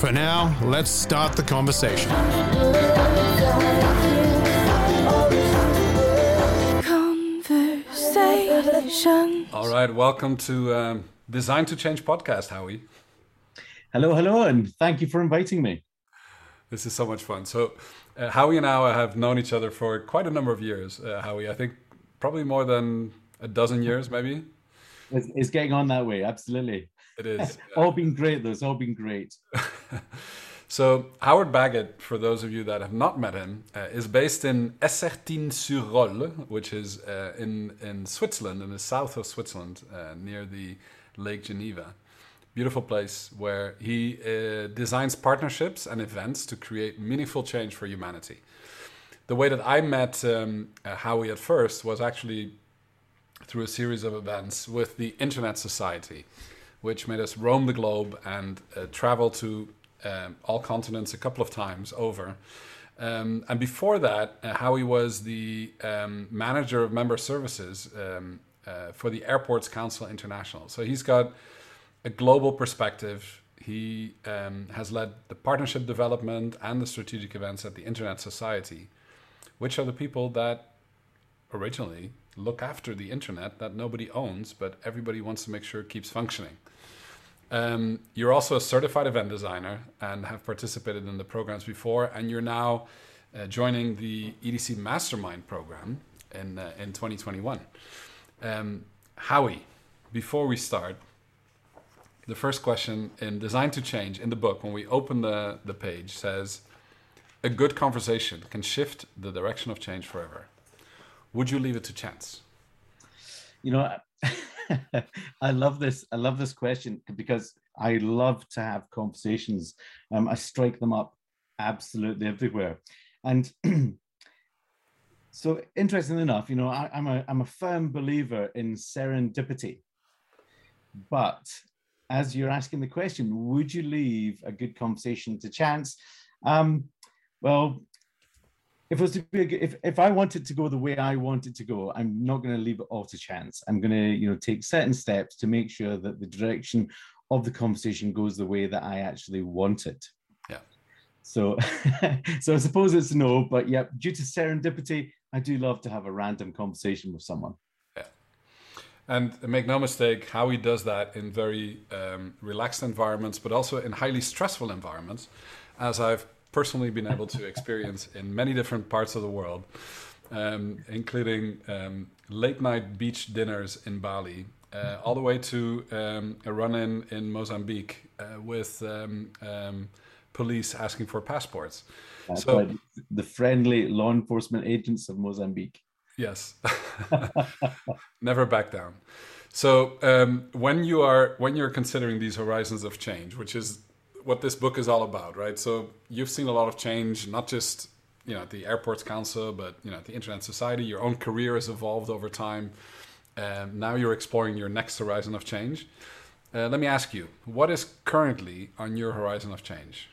For now, let's start the conversation. Conversation. All right, welcome to um, Design to Change podcast, Howie. Hello, hello, and thank you for inviting me. This is so much fun. So, uh, Howie and I have known each other for quite a number of years. Uh, Howie, I think probably more than a dozen years, maybe. It's, it's getting on that way, absolutely. It is. all been great, though. It's all been great. so, Howard Baggott, for those of you that have not met him, uh, is based in Essertines-sur-Rolle, which is uh, in, in Switzerland, in the south of Switzerland, uh, near the Lake Geneva. Beautiful place where he uh, designs partnerships and events to create meaningful change for humanity. The way that I met um, uh, Howie at first was actually through a series of events with the Internet Society which made us roam the globe and uh, travel to um, all continents a couple of times over. Um, and before that, uh, Howie was the um, manager of member services um, uh, for the Airports Council International. So he's got a global perspective. He um, has led the partnership development and the strategic events at the Internet Society, which are the people that originally look after the internet that nobody owns, but everybody wants to make sure it keeps functioning. Um, you're also a certified event designer and have participated in the programs before, and you're now uh, joining the EDC Mastermind program in uh, in 2021. Um, Howie, before we start, the first question in Design to Change in the book, when we open the, the page, says, A good conversation can shift the direction of change forever. Would you leave it to chance? You know, I love this. I love this question because I love to have conversations. Um, I strike them up absolutely everywhere, and so interestingly enough, you know, I, am a I'm a firm believer in serendipity. But as you're asking the question, would you leave a good conversation to chance? Um, well, if it was to be a, if if I wanted to go the way I wanted to go, I'm not going to leave it all to chance. I'm going to you know take certain steps to make sure that the direction of the conversation goes the way that I actually want it. Yeah. So, so I suppose it's no, but yeah, due to serendipity, I do love to have a random conversation with someone. Yeah. And make no mistake, Howie does that in very um, relaxed environments, but also in highly stressful environments, as I've personally been able to experience in many different parts of the world, um, including um, late night beach dinners in Bali, uh, all the way to um, a run in in Mozambique uh, with um, um, police asking for passports. That's so, right. the friendly law enforcement agents of Mozambique. Yes, never back down. So um, when you are when you're considering these horizons of change, which is what this book is all about, right? So you've seen a lot of change, not just you know the Airports Council, but you know the Internet Society. Your own career has evolved over time. Um, now you're exploring your next horizon of change. Uh, let me ask you, what is currently on your horizon of change?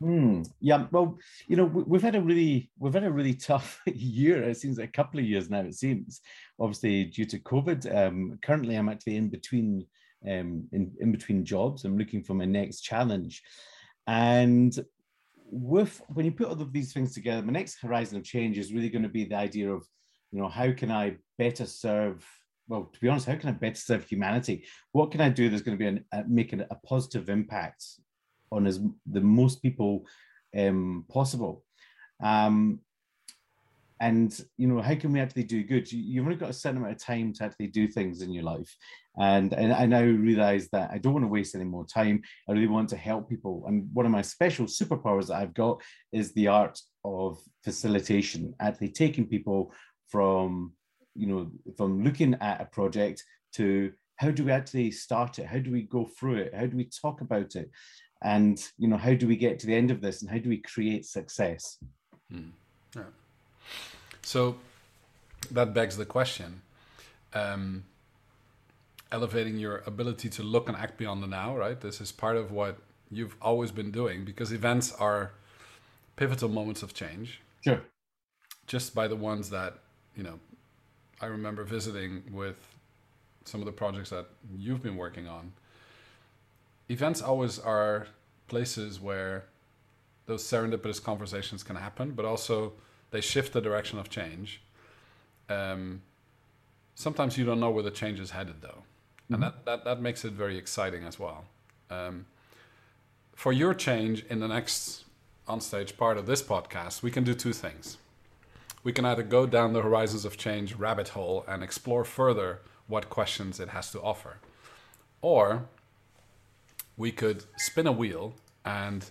Hmm. Yeah. Well, you know, we've had a really we've had a really tough year. It seems like a couple of years now. It seems, obviously due to COVID. Um, currently, I'm actually in between um, in, in between jobs. I'm looking for my next challenge. And with when you put all of these things together, my next horizon of change is really going to be the idea of, you know, how can I better serve? Well, to be honest, how can I better serve humanity? What can I do that's going to be an, uh, making a positive impact on as the most people um, possible? Um, and you know how can we actually do good you, have only got a certain amount of time to actually do things in your life and, and i now realize that i don't want to waste any more time i really want to help people and one of my special superpowers that i've got is the art of facilitation, actually taking people from, you know, from looking at a project to how do we actually start it? How do we go through it? How do we talk about it? And you know, how do we get to the end of this? And how do we create success? Mm. Yeah. So that begs the question. Um, elevating your ability to look and act beyond the now, right? This is part of what you've always been doing because events are pivotal moments of change. Sure. Just by the ones that, you know, I remember visiting with some of the projects that you've been working on. Events always are places where those serendipitous conversations can happen, but also they shift the direction of change. Um, sometimes you don't know where the change is headed, though, mm-hmm. and that, that that makes it very exciting as well. Um, for your change in the next onstage part of this podcast, we can do two things. We can either go down the horizons of change rabbit hole and explore further what questions it has to offer, or we could spin a wheel and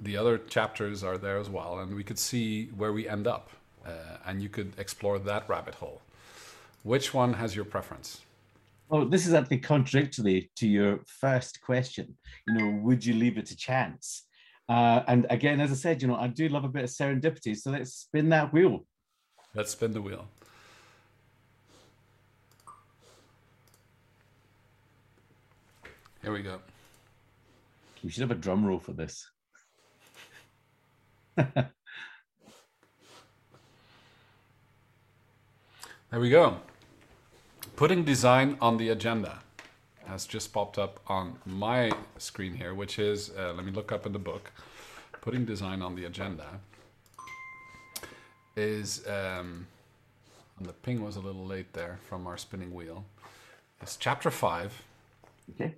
the other chapters are there as well, and we could see where we end up, uh, and you could explore that rabbit hole. Which one has your preference? Well, this is actually contradictory to your first question. You know, would you leave it to chance? Uh, and again, as I said, you know, I do love a bit of serendipity. So let's spin that wheel. Let's spin the wheel. Here we go. We should have a drum roll for this. there we go. Putting design on the agenda has just popped up on my screen here, which is, uh, let me look up in the book. Putting design on the agenda is, um, and the ping was a little late there from our spinning wheel. It's chapter five. Okay.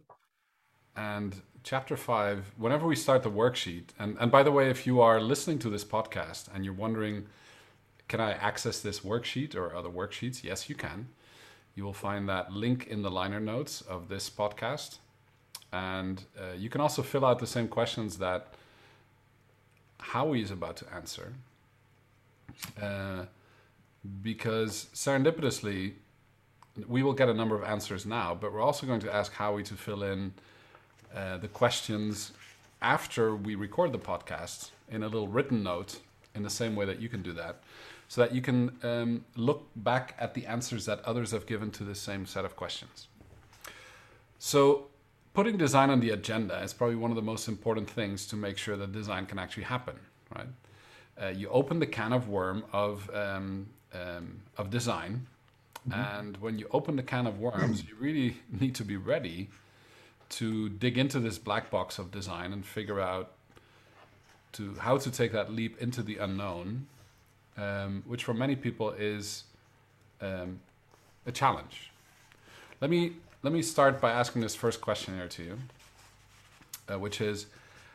And chapter five, whenever we start the worksheet, and, and by the way, if you are listening to this podcast and you're wondering, can I access this worksheet or other worksheets? Yes, you can. You will find that link in the liner notes of this podcast. And uh, you can also fill out the same questions that Howie is about to answer. Uh, because serendipitously, we will get a number of answers now, but we're also going to ask Howie to fill in uh, the questions after we record the podcast in a little written note in the same way that you can do that so that you can um, look back at the answers that others have given to the same set of questions so putting design on the agenda is probably one of the most important things to make sure that design can actually happen right uh, you open the can of worm of um, um, of design mm-hmm. and when you open the can of worms you really need to be ready to dig into this black box of design and figure out to how to take that leap into the unknown, um, which for many people is um, a challenge. Let me let me start by asking this first question here to you, uh, which is,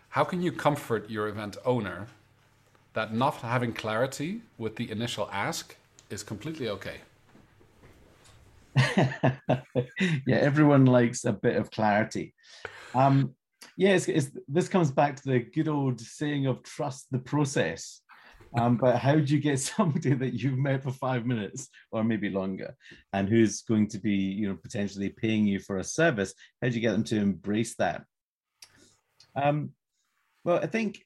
how can you comfort your event owner that not having clarity with the initial ask is completely okay? yeah, everyone likes a bit of clarity. Um, yeah, it's, it's, this comes back to the good old saying of trust the process. Um, but how do you get somebody that you've met for five minutes or maybe longer and who's going to be, you know, potentially paying you for a service? How do you get them to embrace that? Um, well, I think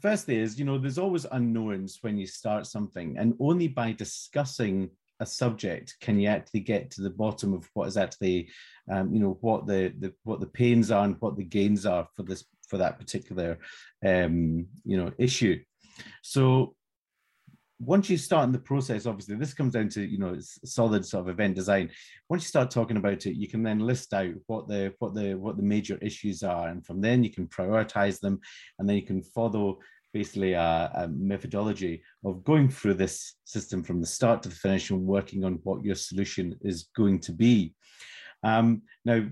firstly is, you know, there's always unknowns when you start something, and only by discussing a subject can you actually get to the bottom of what is actually um, you know what the, the what the pains are and what the gains are for this for that particular um, you know issue? So once you start in the process obviously this comes down to you know solid sort of event design. Once you start talking about it you can then list out what the what the what the major issues are and from then you can prioritize them and then you can follow basically a, a, methodology of going through this system from the start to the finish and working on what your solution is going to be. Um, now,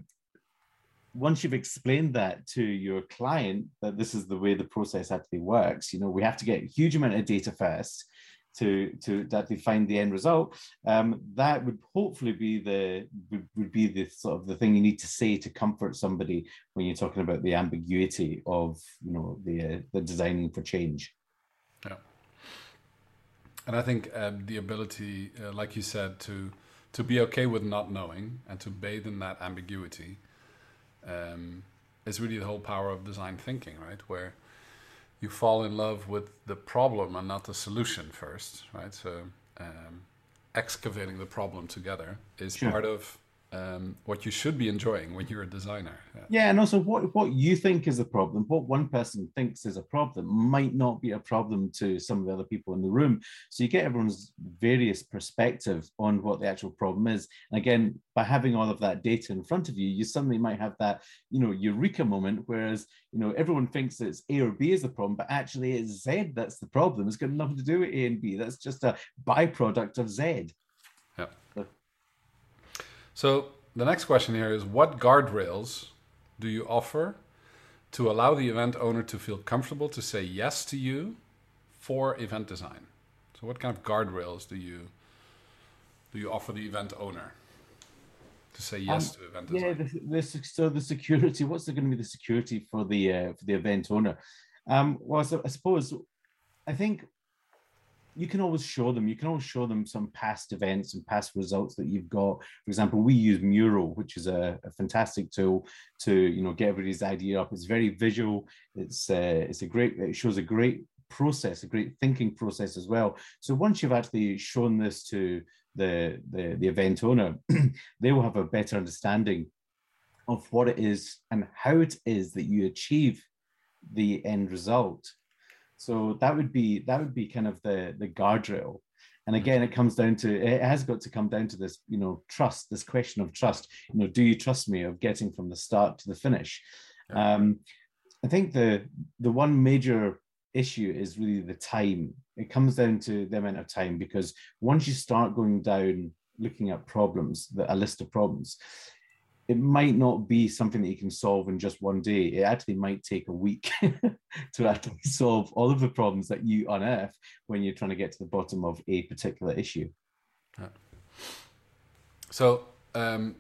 once you've explained that to your client that this is the way the process actually works, you know, we have to get a huge amount of data first to to actually find the end result um, that would hopefully be the would, would be the sort of the thing you need to say to comfort somebody when you're talking about the ambiguity of you know the uh, the designing for change yeah and I think um, the ability, uh, like you said, to to be okay with not knowing and to bathe in that ambiguity um, is really the whole power of design thinking, right? Where you fall in love with the problem and not the solution first, right? So um, excavating the problem together is sure. part of um, what you should be enjoying when you're a designer. Yeah. and also what what you think is a problem, what one person thinks is a problem, might not be a problem to some of the other people in the room. So you get everyone's various perspective on what the actual problem is. And again, by having all of that data in front of you, you suddenly might have that you know eureka moment, whereas you know everyone thinks it's A or B is the problem, but actually it's Z that's the problem. It's got nothing to do with A and B. That's just a byproduct of Z. So the next question here is what guardrails do you offer to allow the event owner to feel comfortable to say yes to you for event design? So what kind of guardrails do you do you offer the event owner to say yes um, to event design? Yeah, the, the, so the security. What's going to be the security for the uh, for the event owner? Um, well, so I suppose I think you can always show them you can always show them some past events and past results that you've got. For example we use mural which is a, a fantastic tool to you know get everybody's idea up. It's very visual. It's uh, it's a great it shows a great process a great thinking process as well. So once you've actually shown this to the the, the event owner they will have a better understanding of what it is and how it is that you achieve the end result so that would be that would be kind of the the guardrail. And again, it comes down to it has got to come down to this, you know, trust, this question of trust. You know, do you trust me of getting from the start to the finish? Yeah. Um, I think the the one major issue is really the time. It comes down to the amount of time because once you start going down looking at problems, a list of problems, it might not be something that you can solve in just one day. It actually might take a week to actually solve all of the problems that you unearth when you're trying to get to the bottom of a particular issue. Yeah. So, um,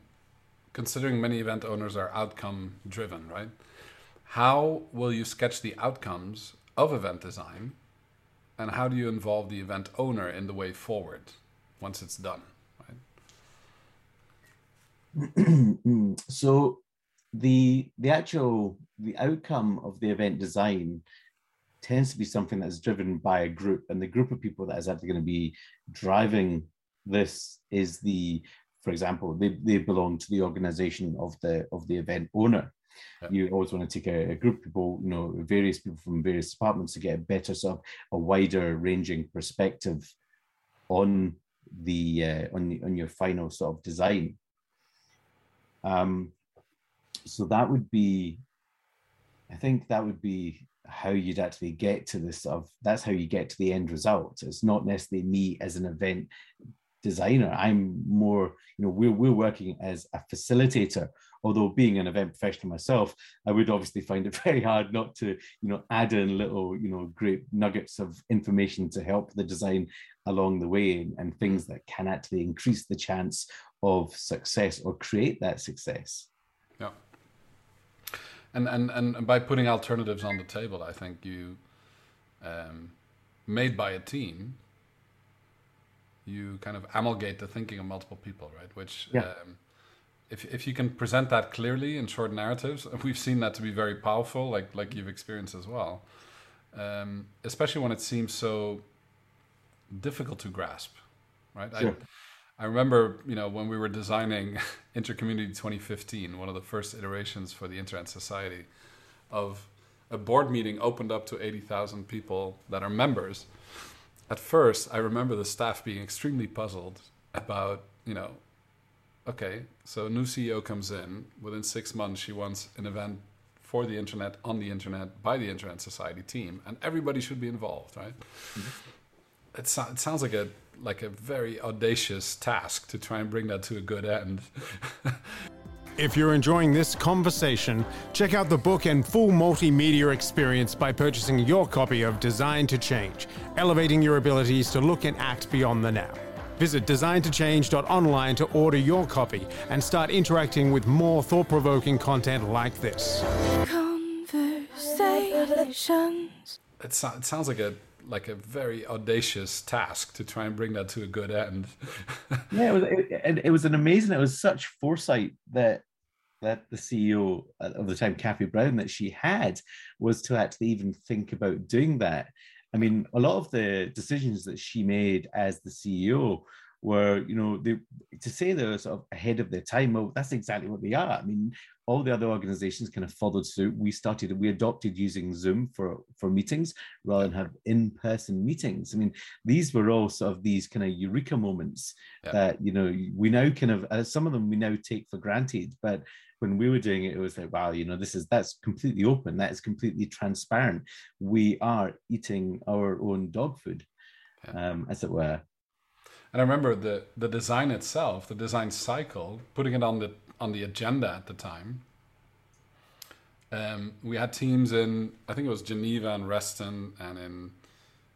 considering many event owners are outcome driven, right? How will you sketch the outcomes of event design? And how do you involve the event owner in the way forward once it's done? so the the actual the outcome of the event design tends to be something that is driven by a group and the group of people that is actually going to be driving this is the for example they, they belong to the organization of the of the event owner yeah. you always want to take a, a, group of people you know various people from various departments to get a better sort of a wider ranging perspective on the uh, on the, on your final sort of design um, so that would be, I think that would be how you'd actually get to this of that's how you get to the end result. It's not necessarily me as an event designer. I'm more, you know, we're we're working as a facilitator. Although being an event professional myself, I would obviously find it very hard not to, you know, add in little, you know, great nuggets of information to help the design along the way and, and things that can actually increase the chance of success or create that success. Yeah. And, and, and by putting alternatives on the table, I think you, um, made by a team, you kind of amalgate the thinking of multiple people, right? Which, yeah. um, if, if you can present that clearly in short narratives, we've seen that to be very powerful, like, like you've experienced as well. Um, especially when it seems so difficult to grasp, right? Sure. I, I remember, you know, when we were designing Intercommunity 2015, one of the first iterations for the Internet Society, of a board meeting opened up to 80,000 people that are members. At first, I remember the staff being extremely puzzled about, you know, okay, so a new CEO comes in. Within six months, she wants an event for the internet, on the internet, by the Internet Society team, and everybody should be involved, right? Mm-hmm. It, so- it sounds like a like a very audacious task to try and bring that to a good end. If you're enjoying this conversation, check out the book and full multimedia experience by purchasing your copy of Design to Change, elevating your abilities to look and act beyond the now. Visit designtochange.online to order your copy and start interacting with more thought provoking content like this. Conversations. It, so- it sounds like a like a very audacious task to try and bring that to a good end. yeah, it was, it, it was an amazing. It was such foresight that that the CEO of the time, Kathy Brown, that she had was to actually even think about doing that. I mean, a lot of the decisions that she made as the CEO were, you know, they, to say they're sort of ahead of their time, well, that's exactly what they are. I mean, all the other organizations kind of followed suit. We started, we adopted using Zoom for, for meetings rather than have in-person meetings. I mean, these were all sort of these kind of eureka moments yeah. that, you know, we now kind of, uh, some of them we now take for granted, but when we were doing it, it was like, wow, you know, this is that's completely open, that is completely transparent. We are eating our own dog food, yeah. um, as it were. And I remember the the design itself, the design cycle, putting it on the on the agenda at the time. Um, we had teams in, I think it was Geneva and Reston, and in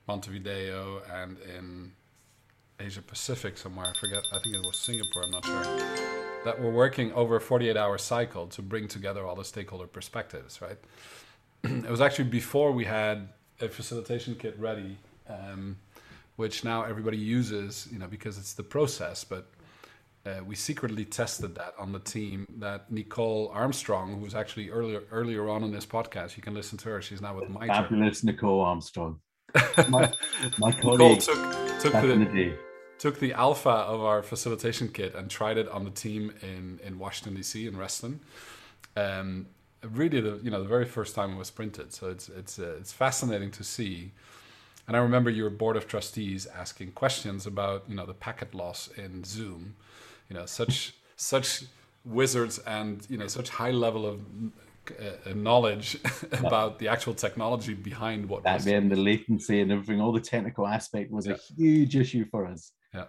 Montevideo, and in Asia Pacific somewhere. I forget. I think it was Singapore. I'm not sure that we're working over a 48 hour cycle to bring together all the stakeholder perspectives, right? it was actually before we had a facilitation kit ready, um, which now everybody uses, you know, because it's the process. But uh, we secretly tested that on the team. That Nicole Armstrong, who was actually earlier earlier on in this podcast, you can listen to her. She's now with my fabulous Nicole Armstrong. my, my colleague took, took the, took the alpha of our facilitation kit and tried it on the team in, in Washington D.C. in Reston. Um, really, the you know the very first time it was printed, so it's it's uh, it's fascinating to see. And I remember your board of trustees asking questions about you know the packet loss in Zoom, you know such such wizards and you know such high level of uh, knowledge about the actual technology behind what that then the latency and everything all the technical aspect was yeah. a huge issue for us. Yeah.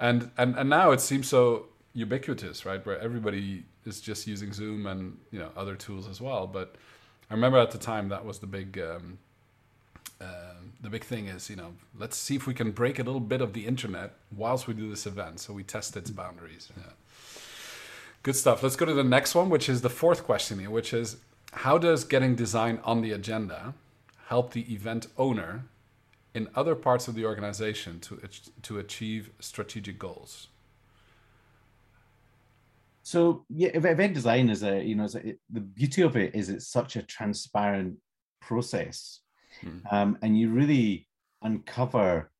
And and and now it seems so ubiquitous right? Where everybody is just using zoom and you know other tools as well. But i remember at the time that was the big um, uh, the big thing is you know let's see if we can break a little bit of the internet whilst we do this event so we test its boundaries yeah. Good stuff. Let's go to the next one, which is the fourth question here, which is how does getting design on the agenda help the event owner in other parts of the organization to to achieve strategic goals? So yeah, event design is a you know a, it, the beauty of it is it's such a transparent process, hmm. um, and you really uncover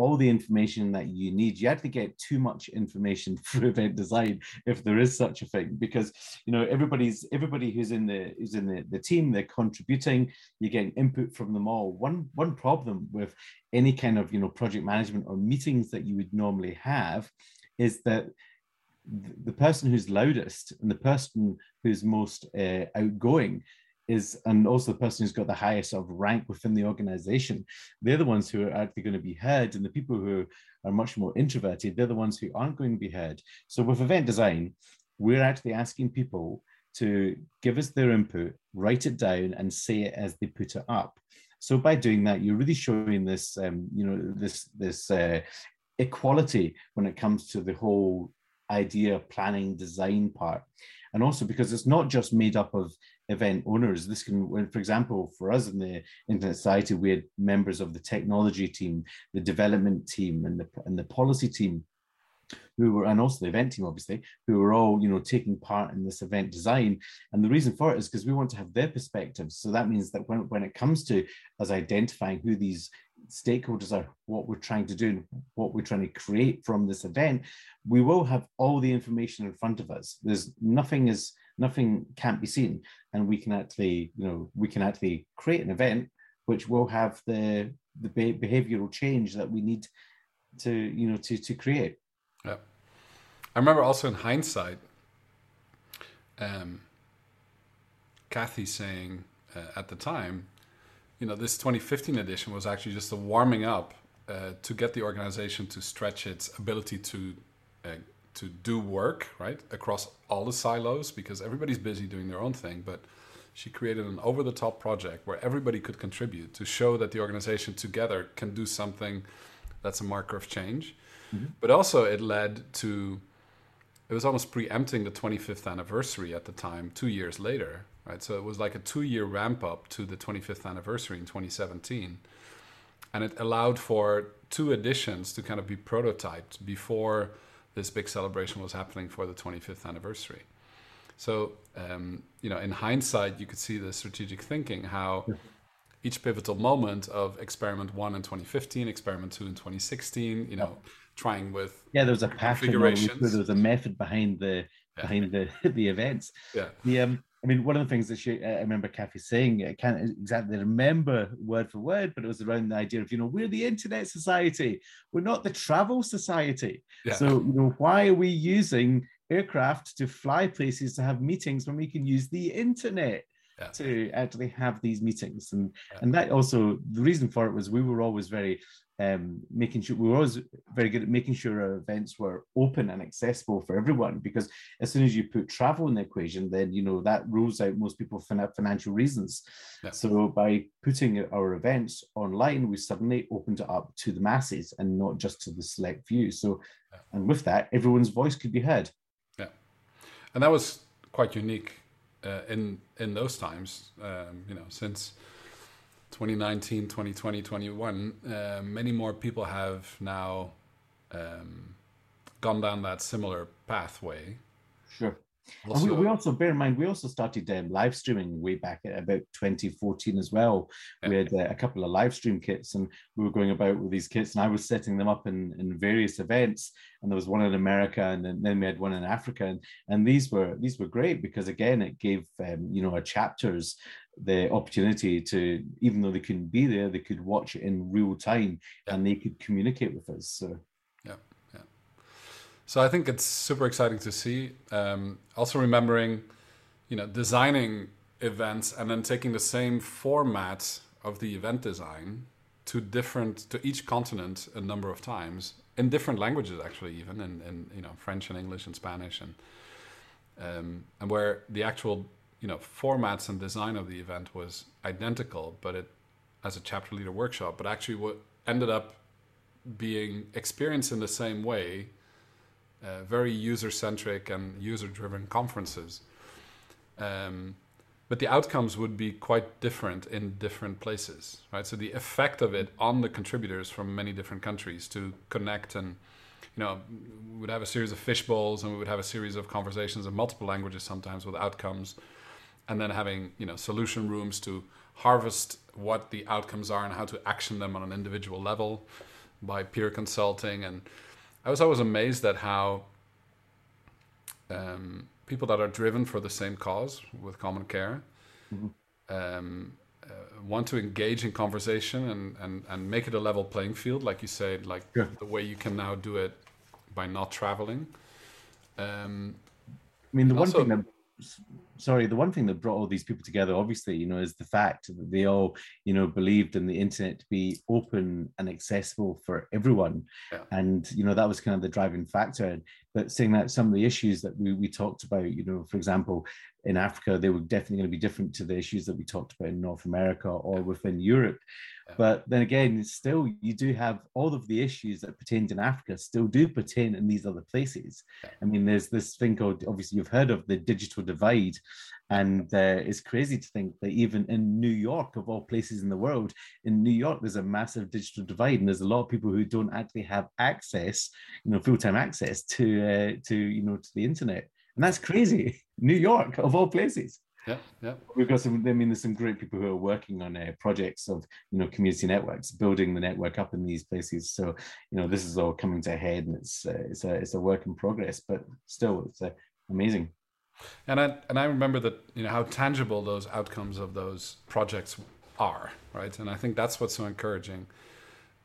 all the information that you need. You actually get too much information for event design, if there is such a thing, because you know everybody's everybody who's in the who's in the, the team, they're contributing. You're getting input from them all. One one problem with any kind of you know project management or meetings that you would normally have is that the person who's loudest and the person who's most uh, outgoing is and also the person who's got the highest sort of rank within the organization they're the ones who are actually going to be heard and the people who are much more introverted they're the ones who aren't going to be heard. So with event design we're actually asking people to give us their input write it down and say it as they put it up. So by doing that you're really showing this um, you know this this uh, equality when it comes to the whole idea planning design part and also because it's not just made up of event owners. This can, for example, for us in the Internet Society, we had members of the technology team, the development team, and the and the policy team, who were, and also the event team, obviously, who were all, you know, taking part in this event design. And the reason for it is because we want to have their perspectives. So that means that when when it comes to us identifying who these stakeholders are, what we're trying to do, and what we're trying to create from this event, we will have all the information in front of us. There's nothing is nothing can't be seen. And we can actually you know we can actually create an event which will have the the behavioral change that we need to you know to to create. Yeah. I remember also in hindsight um kathy saying uh, at the time you know this 2015 edition was actually just a warming up uh, to get the organization to stretch its ability to uh, to do work right across all the silos because everybody's busy doing their own thing but she created an over the top project where everybody could contribute to show that the organization together can do something that's a marker of change mm-hmm. but also it led to it was almost preempting the 25th anniversary at the time 2 years later right? So it was like a two-year ramp up to the 25th anniversary in 2017, and it allowed for two editions to kind of be prototyped before this big celebration was happening for the 25th anniversary. So, um, you know, in hindsight, you could see the strategic thinking how each pivotal moment of experiment one in 2015, experiment two in 2016, you know, trying with yeah, there was a pattern. There was a method behind the yeah. behind the the events. Yeah. The um, I mean, one of the things that she, I remember Kathy saying, I can't exactly remember word for word, but it was around the idea of, you know, we're the internet society, we're not the travel society. Yeah. So, you know, why are we using aircraft to fly places to have meetings when we can use the internet? Yeah. to actually have these meetings and yeah. and that also the reason for it was we were always very um, making sure we were always very good at making sure our events were open and accessible for everyone. Because as soon as you put travel in the equation, then you know that rules out most people for financial reasons. Yeah. So by putting our events online, we suddenly opened it up to the masses and not just to the select few. So, yeah. and with that, everyone's voice could be heard. Yeah, and that was quite unique uh, in in those times. Um, you know, since 2019, 2020, 21, uh, many more people have now um, gone down that similar pathway. Sure. Also, we, we, also bear in mind we also started um, live streaming way back at about 2014 as well. Yeah. We had uh, a couple of live stream kits, and we were going about with these kits, and I was setting them up in, in various events. And there was one in America, and then, then we had one in Africa, and, and these were these were great because again it gave um, you know our chapters the opportunity to, even though they couldn't be there, they could watch it in real time yeah. and they could communicate with us. So, yeah, yeah. So I think it's super exciting to see. Um, also remembering, you know, designing events and then taking the same format of the event design to different to each continent a number of times in different languages actually even in, in you know French and English and Spanish and um, and where the actual you know formats and design of the event was identical, but it as a chapter leader workshop, but actually what ended up being experienced in the same way, uh, very user centric and user driven conferences. Um, but the outcomes would be quite different in different places, right? So the effect of it on the contributors from many different countries to connect and you know, we would have a series of fish bowls and we would have a series of conversations in multiple languages sometimes with outcomes and then having you know solution rooms to harvest what the outcomes are and how to action them on an individual level by peer consulting and i was always amazed at how um, people that are driven for the same cause with common care mm-hmm. um, uh, want to engage in conversation and, and, and make it a level playing field like you said like yeah. the way you can now do it by not traveling um, i mean the one also, thing that sorry the one thing that brought all these people together obviously you know is the fact that they all you know believed in the internet to be open and accessible for everyone yeah. and you know that was kind of the driving factor but saying that some of the issues that we, we talked about you know for example in africa they were definitely going to be different to the issues that we talked about in north america or within europe but then again, still, you do have all of the issues that pertained in Africa still do pertain in these other places. I mean, there's this thing called, obviously, you've heard of the digital divide. And uh, it's crazy to think that even in New York, of all places in the world, in New York, there's a massive digital divide, and there's a lot of people who don't actually have access, you know, full-time access to, uh, to you know, to the internet, and that's crazy. New York, of all places. Yeah, yeah. We've got some. I mean, there's some great people who are working on uh, projects of you know community networks, building the network up in these places. So you know, this is all coming to a head, and it's uh, it's a it's a work in progress, but still, it's uh, amazing. And I and I remember that you know how tangible those outcomes of those projects are, right? And I think that's what's so encouraging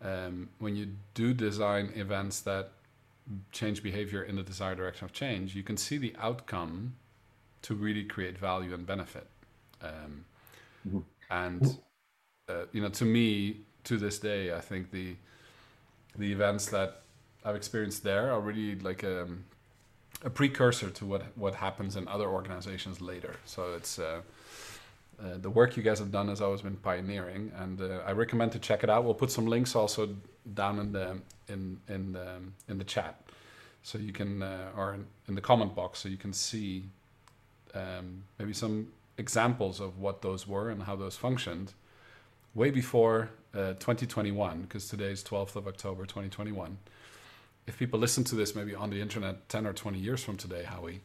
um, when you do design events that change behavior in the desired direction of change. You can see the outcome to really create value and benefit. Um, mm-hmm. And uh, you know, to me, to this day, I think the the events that I've experienced there are really like a, um, a precursor to what what happens in other organizations later. So it's uh, uh, the work you guys have done has always been pioneering, and uh, I recommend to check it out. We'll put some links also down in the in in the in the chat, so you can uh, or in, in the comment box, so you can see um, maybe some examples of what those were and how those functioned way before uh, 2021, because today is 12th of October 2021. If people listen to this maybe on the internet 10 or 20 years from today, Howie,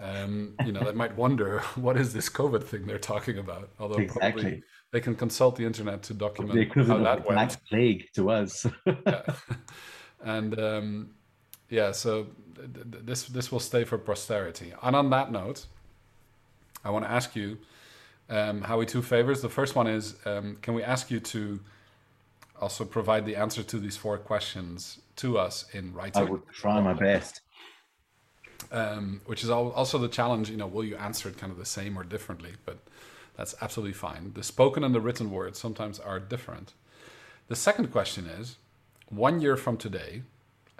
um, you know, they might wonder what is this COVID thing they're talking about. Although exactly. probably they can consult the internet to document the equivalent how that of went. Plague to us. yeah. And um, yeah, so th- th- this this will stay for posterity. And on that note, I want to ask you, um, Howie, two favors. The first one is, um, can we ask you to also provide the answer to these four questions to us in writing? I would try my best. Um, which is also the challenge. You know, will you answer it kind of the same or differently? But that's absolutely fine. The spoken and the written words sometimes are different. The second question is one year from today,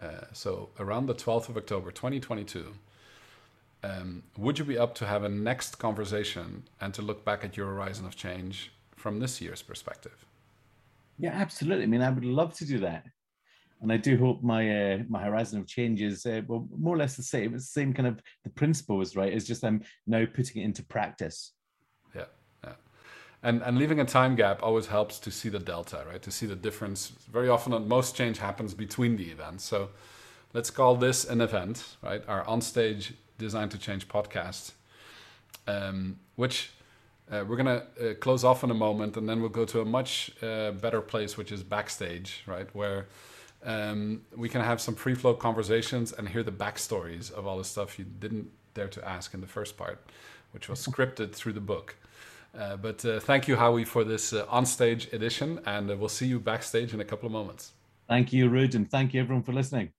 uh, so around the 12th of October 2022, um, would you be up to have a next conversation and to look back at your horizon of change from this year's perspective? Yeah, absolutely. I mean, I would love to do that. And I do hope my uh, my horizon of change is uh, well, more or less the same. It's the same kind of the principle is right. It's just I'm now putting it into practice. Yeah, yeah, and and leaving a time gap always helps to see the delta right? To see the difference. Very often most change happens between the events. So let's call this an event right? Our on-stage design to change podcast um, which uh, we're to uh, close off in a moment and then we'll go to a much uh, better place which is backstage right? Where um, we can have some free flow conversations and hear the backstories of all the stuff you didn't dare to ask in the first part which was scripted through the book uh, but uh, thank you, Howie, for this uh, on-stage edition, and uh, we'll see you backstage in a couple of moments. Thank you, Ruud, and thank you everyone for listening.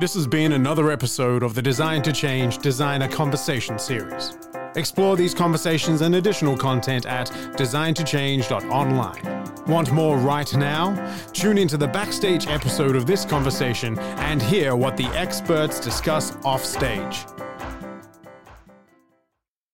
This has been another episode of the Design to Change Designer Conversation series. Explore these conversations and additional content at designtochange.online. Want more right now? Tune into the backstage episode of this conversation and hear what the experts discuss offstage.